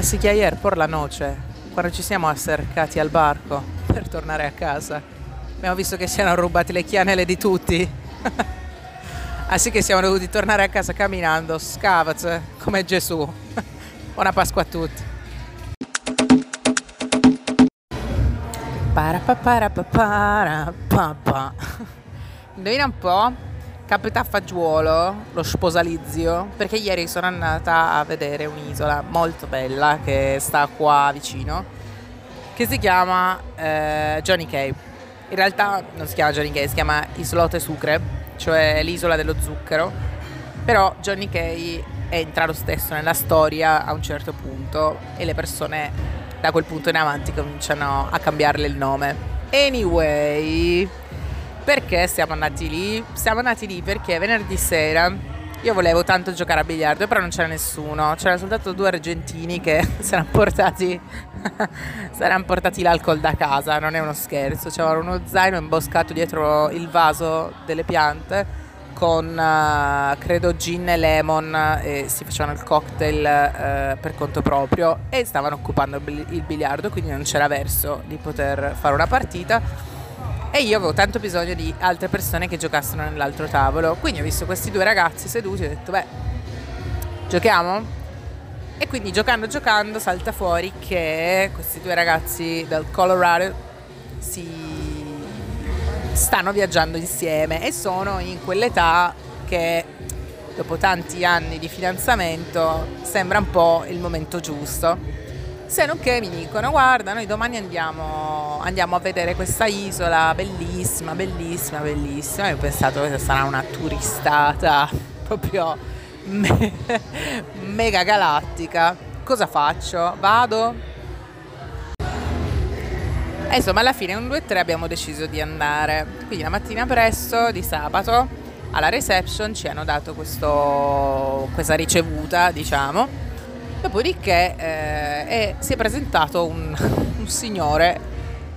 Así que ayer por la noche, quando ci siamo acercati al barco per tornare a casa, abbiamo visto che si erano rubati le chianelle di tutti. Así che siamo dovuti tornare a casa camminando, scavate, come Gesù. Buona Pasqua a tutti. Indovina un po'? Capita a Fagiuolo, lo sposalizio, perché ieri sono andata a vedere un'isola molto bella che sta qua vicino, che si chiama eh, Johnny Cay. In realtà non si chiama Johnny Cay, si chiama Islote Sucre, cioè l'isola dello zucchero, però Johnny Cay entra lo stesso nella storia a un certo punto e le persone da quel punto in avanti cominciano a cambiarle il nome. Anyway, perché siamo andati lì? Siamo andati lì perché venerdì sera io volevo tanto giocare a biliardo, però non c'era nessuno. C'erano soltanto due argentini che si erano portati, portati l'alcol da casa, non è uno scherzo. C'era uno zaino imboscato dietro il vaso delle piante con uh, credo gin e lemon e si facevano il cocktail uh, per conto proprio e stavano occupando il biliardo, quindi non c'era verso di poter fare una partita e io avevo tanto bisogno di altre persone che giocassero nell'altro tavolo. Quindi ho visto questi due ragazzi seduti e ho detto, beh, giochiamo? E quindi giocando, giocando, salta fuori che questi due ragazzi del Colorado si stanno viaggiando insieme e sono in quell'età che dopo tanti anni di fidanzamento sembra un po' il momento giusto. Se non che mi dicono guarda noi domani andiamo, andiamo a vedere questa isola bellissima, bellissima, bellissima e ho pensato che sarà una turistata proprio me- mega galattica. Cosa faccio? Vado? E insomma alla fine un 2-3 abbiamo deciso di andare. Quindi la mattina presto di sabato alla reception ci hanno dato questo, questa ricevuta, diciamo. Dopodiché eh, è, si è presentato un, un signore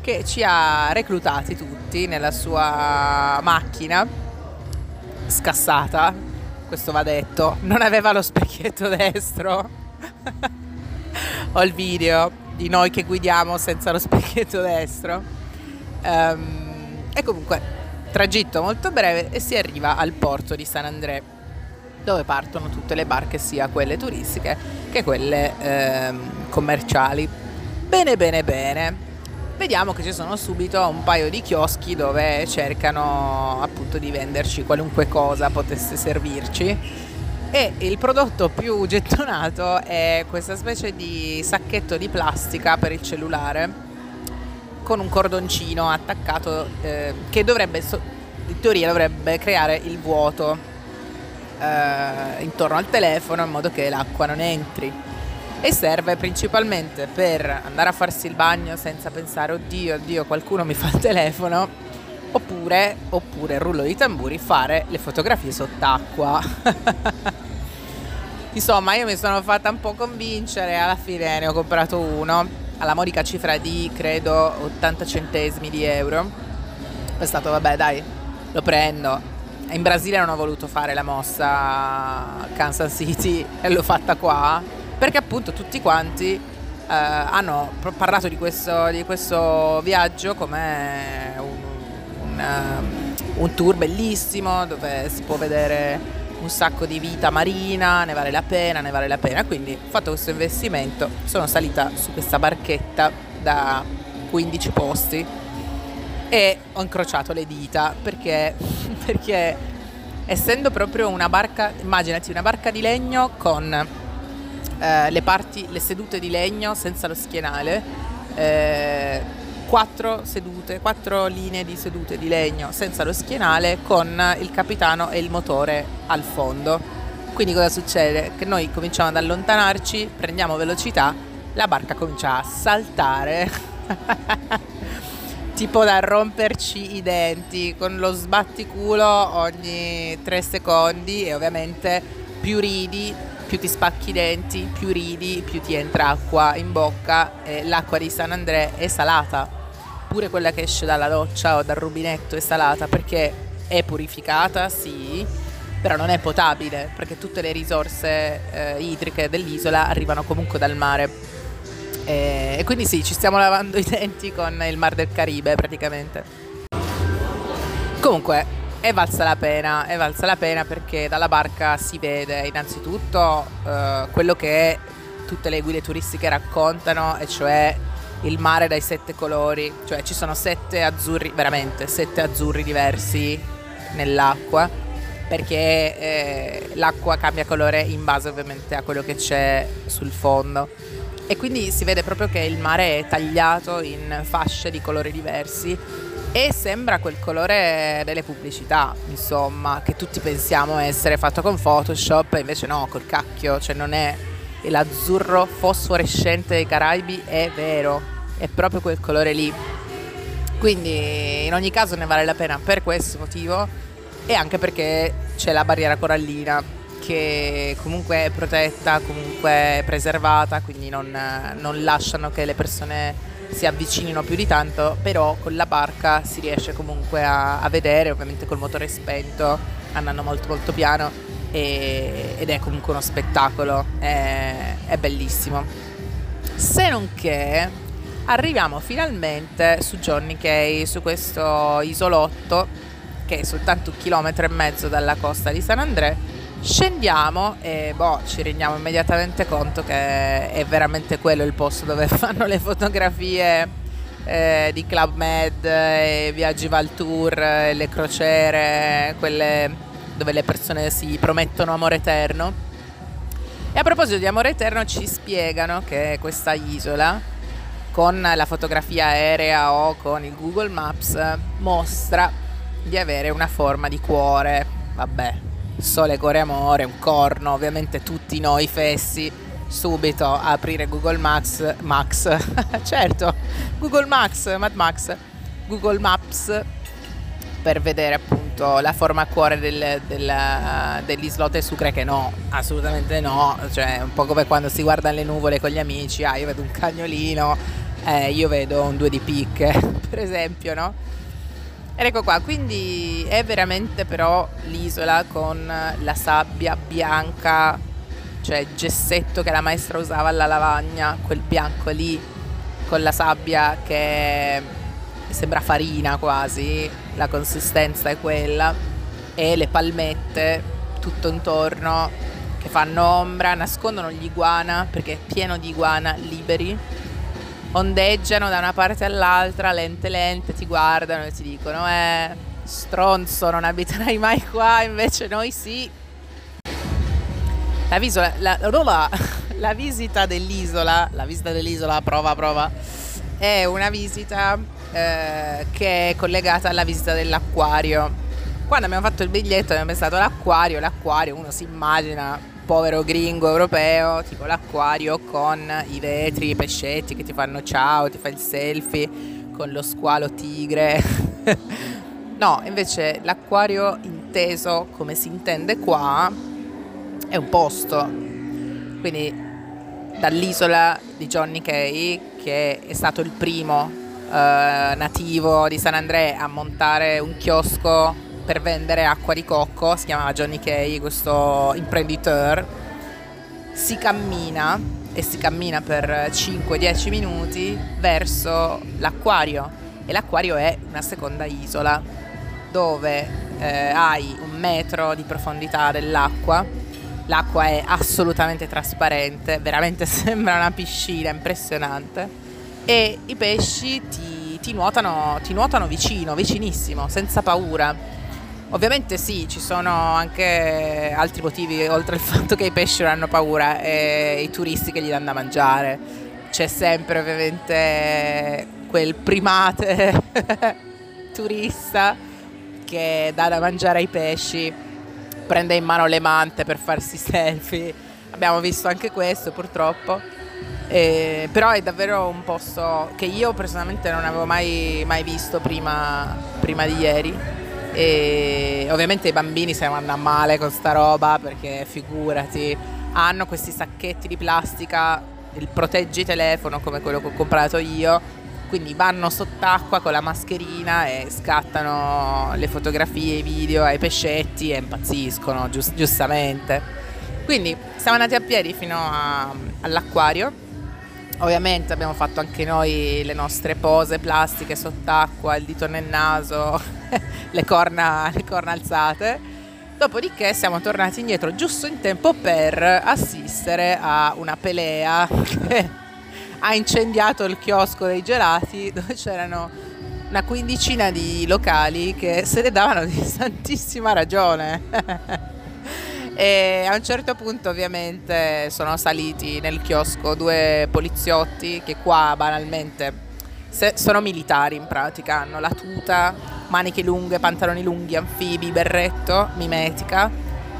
che ci ha reclutati tutti nella sua macchina scassata, questo va detto, non aveva lo specchietto destro. Ho il video di noi che guidiamo senza lo specchietto destro. Um, e comunque, tragitto molto breve e si arriva al porto di San André, dove partono tutte le barche, sia quelle turistiche che quelle ehm, commerciali. Bene, bene, bene. Vediamo che ci sono subito un paio di chioschi dove cercano appunto di venderci qualunque cosa potesse servirci e il prodotto più gettonato è questa specie di sacchetto di plastica per il cellulare con un cordoncino attaccato eh, che dovrebbe, in teoria dovrebbe creare il vuoto eh, intorno al telefono in modo che l'acqua non entri e serve principalmente per andare a farsi il bagno senza pensare oddio, oddio, qualcuno mi fa il telefono oppure, oppure rullo di tamburi, fare le fotografie sott'acqua. Insomma, io mi sono fatta un po' convincere, alla fine ne ho comprato uno alla modica cifra di credo 80 centesimi di euro. È stato, vabbè, dai, lo prendo. In Brasile non ho voluto fare la mossa Kansas City e l'ho fatta qua perché appunto tutti quanti eh, hanno parlato di questo, di questo viaggio come un, un, um, un tour bellissimo dove si può vedere un sacco di vita marina, ne vale la pena, ne vale la pena. Quindi ho fatto questo investimento, sono salita su questa barchetta da 15 posti e ho incrociato le dita perché, perché essendo proprio una barca, immaginati una barca di legno con eh, le parti, le sedute di legno senza lo schienale, eh, quattro sedute, quattro linee di sedute di legno senza lo schienale con il capitano e il motore al fondo. Quindi cosa succede? Che noi cominciamo ad allontanarci, prendiamo velocità, la barca comincia a saltare, tipo da romperci i denti, con lo sbatticulo ogni tre secondi e ovviamente più ridi, più ti spacchi i denti, più ridi, più ti entra acqua in bocca e l'acqua di San André è salata pure quella che esce dalla doccia o dal rubinetto è salata perché è purificata, sì, però non è potabile perché tutte le risorse eh, idriche dell'isola arrivano comunque dal mare. E, e quindi sì, ci stiamo lavando i denti con il Mar del Caribe praticamente. Comunque, è valsa la pena, è valsa la pena perché dalla barca si vede innanzitutto eh, quello che tutte le guide turistiche raccontano, e cioè il mare dai sette colori, cioè ci sono sette azzurri, veramente sette azzurri diversi nell'acqua perché eh, l'acqua cambia colore in base ovviamente a quello che c'è sul fondo e quindi si vede proprio che il mare è tagliato in fasce di colori diversi e sembra quel colore delle pubblicità, insomma, che tutti pensiamo essere fatto con Photoshop, invece no, col cacchio, cioè non è l'azzurro fosforescente dei Caraibi, è vero, è proprio quel colore lì. Quindi in ogni caso ne vale la pena per questo motivo e anche perché c'è la barriera corallina che comunque è protetta, comunque è preservata, quindi non, non lasciano che le persone si avvicinino più di tanto, però con la barca si riesce comunque a, a vedere, ovviamente col motore spento, andando molto molto piano e, ed è comunque uno spettacolo, è, è bellissimo. Se non che arriviamo finalmente su Johnny Cay, su questo isolotto che è soltanto un chilometro e mezzo dalla costa di San André. Scendiamo e boh, ci rendiamo immediatamente conto che è veramente quello il posto dove fanno le fotografie eh, di Club Med, e viaggi Val Tour, le crociere, quelle dove le persone si promettono amore eterno. E a proposito di amore eterno ci spiegano che questa isola con la fotografia aerea o con il Google Maps mostra di avere una forma di cuore. Vabbè, sole, cuore, amore, un corno, ovviamente tutti noi fessi subito a aprire Google Maps, Max, certo, Google Maps, Mad Max, Google Maps per vedere appunto la forma a cuore del, del, dell'islote Sucre che no, assolutamente no, cioè un po' come quando si guardano le nuvole con gli amici, ah io vedo un cagnolino, eh, io vedo un due di picche, per esempio, no? Ed ecco qua, quindi è veramente però l'isola con la sabbia bianca, cioè gessetto che la maestra usava alla lavagna, quel bianco lì con la sabbia che sembra farina quasi, la consistenza è quella, e le palmette tutto intorno che fanno ombra, nascondono gli iguana perché è pieno di iguana liberi ondeggiano da una parte all'altra, lente lente, ti guardano e ti dicono eh, stronzo, non abiterai mai qua, invece noi sì. La, visola, la, la, la visita dell'isola, la visita dell'isola, prova, prova, è una visita eh, che è collegata alla visita dell'acquario. Quando abbiamo fatto il biglietto abbiamo pensato all'acquario, l'acquario uno si immagina povero gringo europeo, tipo l'acquario con i vetri, i pescetti che ti fanno ciao, ti fa il selfie con lo squalo tigre. no, invece l'acquario inteso come si intende qua è un posto. Quindi dall'isola di Johnny Kay, che è stato il primo eh, nativo di San André a montare un chiosco per vendere acqua di cocco, si chiamava Johnny Kay, questo imprenditore. Si cammina e si cammina per 5-10 minuti verso l'acquario. E l'acquario è una seconda isola dove eh, hai un metro di profondità dell'acqua, l'acqua è assolutamente trasparente, veramente sembra una piscina impressionante. E i pesci ti, ti, nuotano, ti nuotano vicino, vicinissimo, senza paura Ovviamente sì, ci sono anche altri motivi, oltre al fatto che i pesci non hanno paura e i turisti che gli danno da mangiare. C'è sempre ovviamente quel primate turista che dà da mangiare ai pesci, prende in mano le mante per farsi selfie. Abbiamo visto anche questo purtroppo. Eh, però è davvero un posto che io personalmente non avevo mai, mai visto prima, prima di ieri e ovviamente i bambini se ne vanno a male con sta roba perché figurati, hanno questi sacchetti di plastica, il proteggi telefono come quello che ho comprato io, quindi vanno sott'acqua con la mascherina e scattano le fotografie, i video ai pescetti e impazziscono, giust- giustamente. Quindi siamo andati a piedi fino a, all'acquario. Ovviamente abbiamo fatto anche noi le nostre pose plastiche sott'acqua, il dito nel naso, le, corna, le corna alzate. Dopodiché siamo tornati indietro giusto in tempo per assistere a una pelea che ha incendiato il chiosco dei gelati dove c'erano una quindicina di locali che se ne davano di santissima ragione. e a un certo punto ovviamente sono saliti nel chiosco due poliziotti che qua banalmente sono militari in pratica, hanno la tuta, maniche lunghe, pantaloni lunghi, anfibi, berretto, mimetica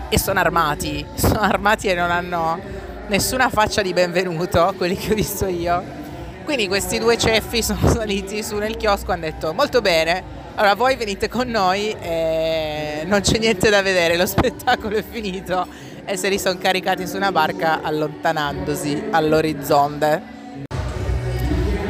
e sono armati, sono armati e non hanno nessuna faccia di benvenuto, quelli che ho visto io. Quindi questi due ceffi sono saliti su nel chiosco e hanno detto molto bene, allora voi venite con noi e non c'è niente da vedere, lo spettacolo è finito e se li sono caricati su una barca allontanandosi all'orizzonte.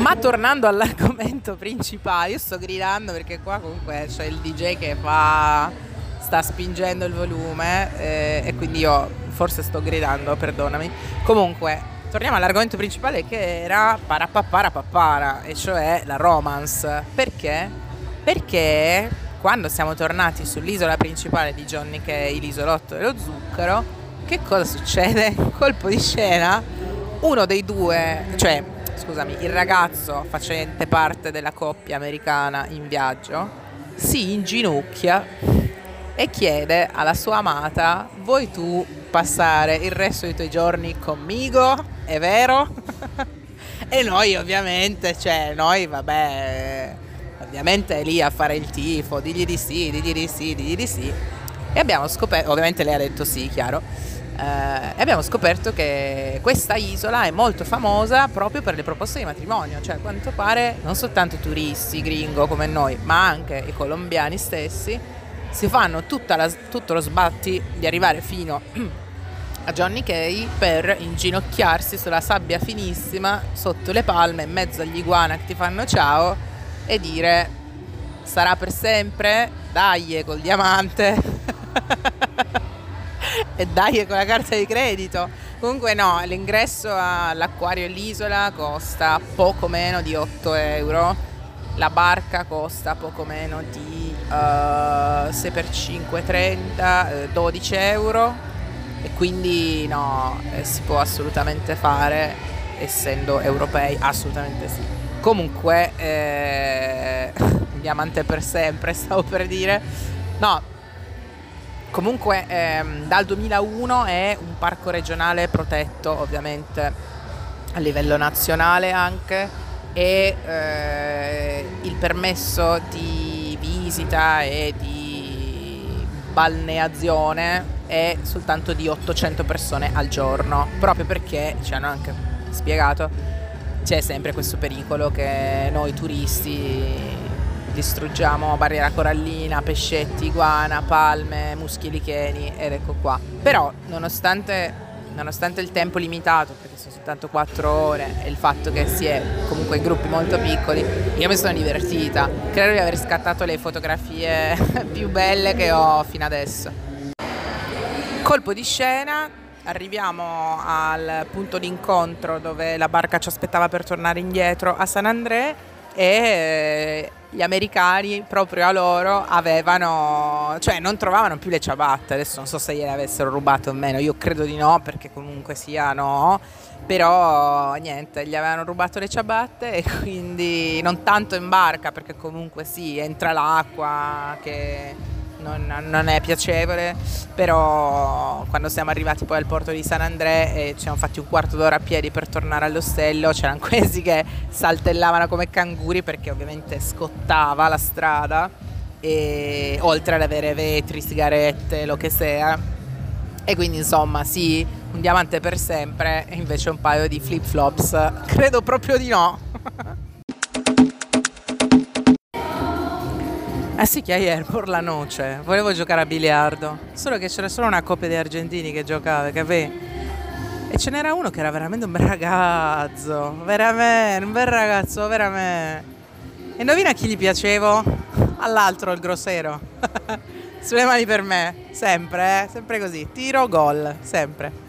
Ma tornando all'argomento principale, io sto gridando perché qua comunque c'è il DJ che fa, sta spingendo il volume eh, e quindi io forse sto gridando, perdonami. Comunque, torniamo all'argomento principale che era parapappara pappara, e cioè la romance. Perché? Perché quando siamo tornati sull'isola principale di Johnny Kay, l'isolotto dello zucchero, che cosa succede? Colpo di scena, uno dei due, cioè scusami, il ragazzo facente parte della coppia americana in viaggio, si inginocchia e chiede alla sua amata, vuoi tu passare il resto dei tuoi giorni conmigo, è vero? e noi ovviamente, cioè noi vabbè, ovviamente è lì a fare il tifo, digli di sì, digli di sì, digli di sì. E abbiamo scoperto, ovviamente lei ha detto sì, chiaro, e abbiamo scoperto che questa isola è molto famosa proprio per le proposte di matrimonio, cioè a quanto pare non soltanto turisti, gringo come noi, ma anche i colombiani stessi si fanno la, tutto lo sbatti di arrivare fino a Johnny Kay per inginocchiarsi sulla sabbia finissima sotto le palme in mezzo agli iguana che ti fanno ciao e dire sarà per sempre, dai col diamante e dai con la carta di credito. Comunque no, l'ingresso all'acquario e all'isola costa poco meno di 8 euro, la barca costa poco meno di uh, 6 x 5 30, 12 euro e quindi no, eh, si può assolutamente fare essendo europei, assolutamente sì. Comunque, eh, diamante per sempre, stavo per dire. No, comunque ehm, dal 2001 è un parco regionale protetto ovviamente a livello nazionale anche e eh, il permesso di visita e di balneazione è soltanto di 800 persone al giorno, proprio perché ci hanno anche spiegato c'è sempre questo pericolo che noi turisti distruggiamo barriera corallina, pescetti, iguana, palme, muschi licheni ed ecco qua. Però nonostante, nonostante il tempo limitato, perché sono soltanto 4 ore, e il fatto che si è comunque in gruppi molto piccoli, io mi sono divertita. Credo di aver scattato le fotografie più belle che ho fino adesso. Colpo di scena, arriviamo al punto d'incontro dove la barca ci aspettava per tornare indietro a San André e eh, gli americani proprio a loro avevano, cioè non trovavano più le ciabatte, adesso non so se gliele avessero rubate o meno, io credo di no perché comunque sia no, però niente, gli avevano rubato le ciabatte e quindi non tanto in barca perché comunque sì, entra l'acqua che non, non, è piacevole, però quando siamo arrivati poi al porto di San André e ci siamo fatti un quarto d'ora a piedi per tornare all'ostello, c'erano questi che saltellavano come canguri perché ovviamente scottava la strada, e, oltre ad avere vetri, sigarette, lo che sia. E quindi insomma sì, un diamante per sempre e invece un paio di flip flops, credo proprio di no. Ah sì, che Airport la noce. Volevo giocare a biliardo. Solo che c'era solo una coppia di argentini che giocava, capì? E ce n'era uno che era veramente un bel ragazzo. Veramente, un bel ragazzo, veramente. Indovina a chi gli piacevo? All'altro, il grossero. Sulle mani per me, sempre, eh? sempre così. Tiro, gol, sempre.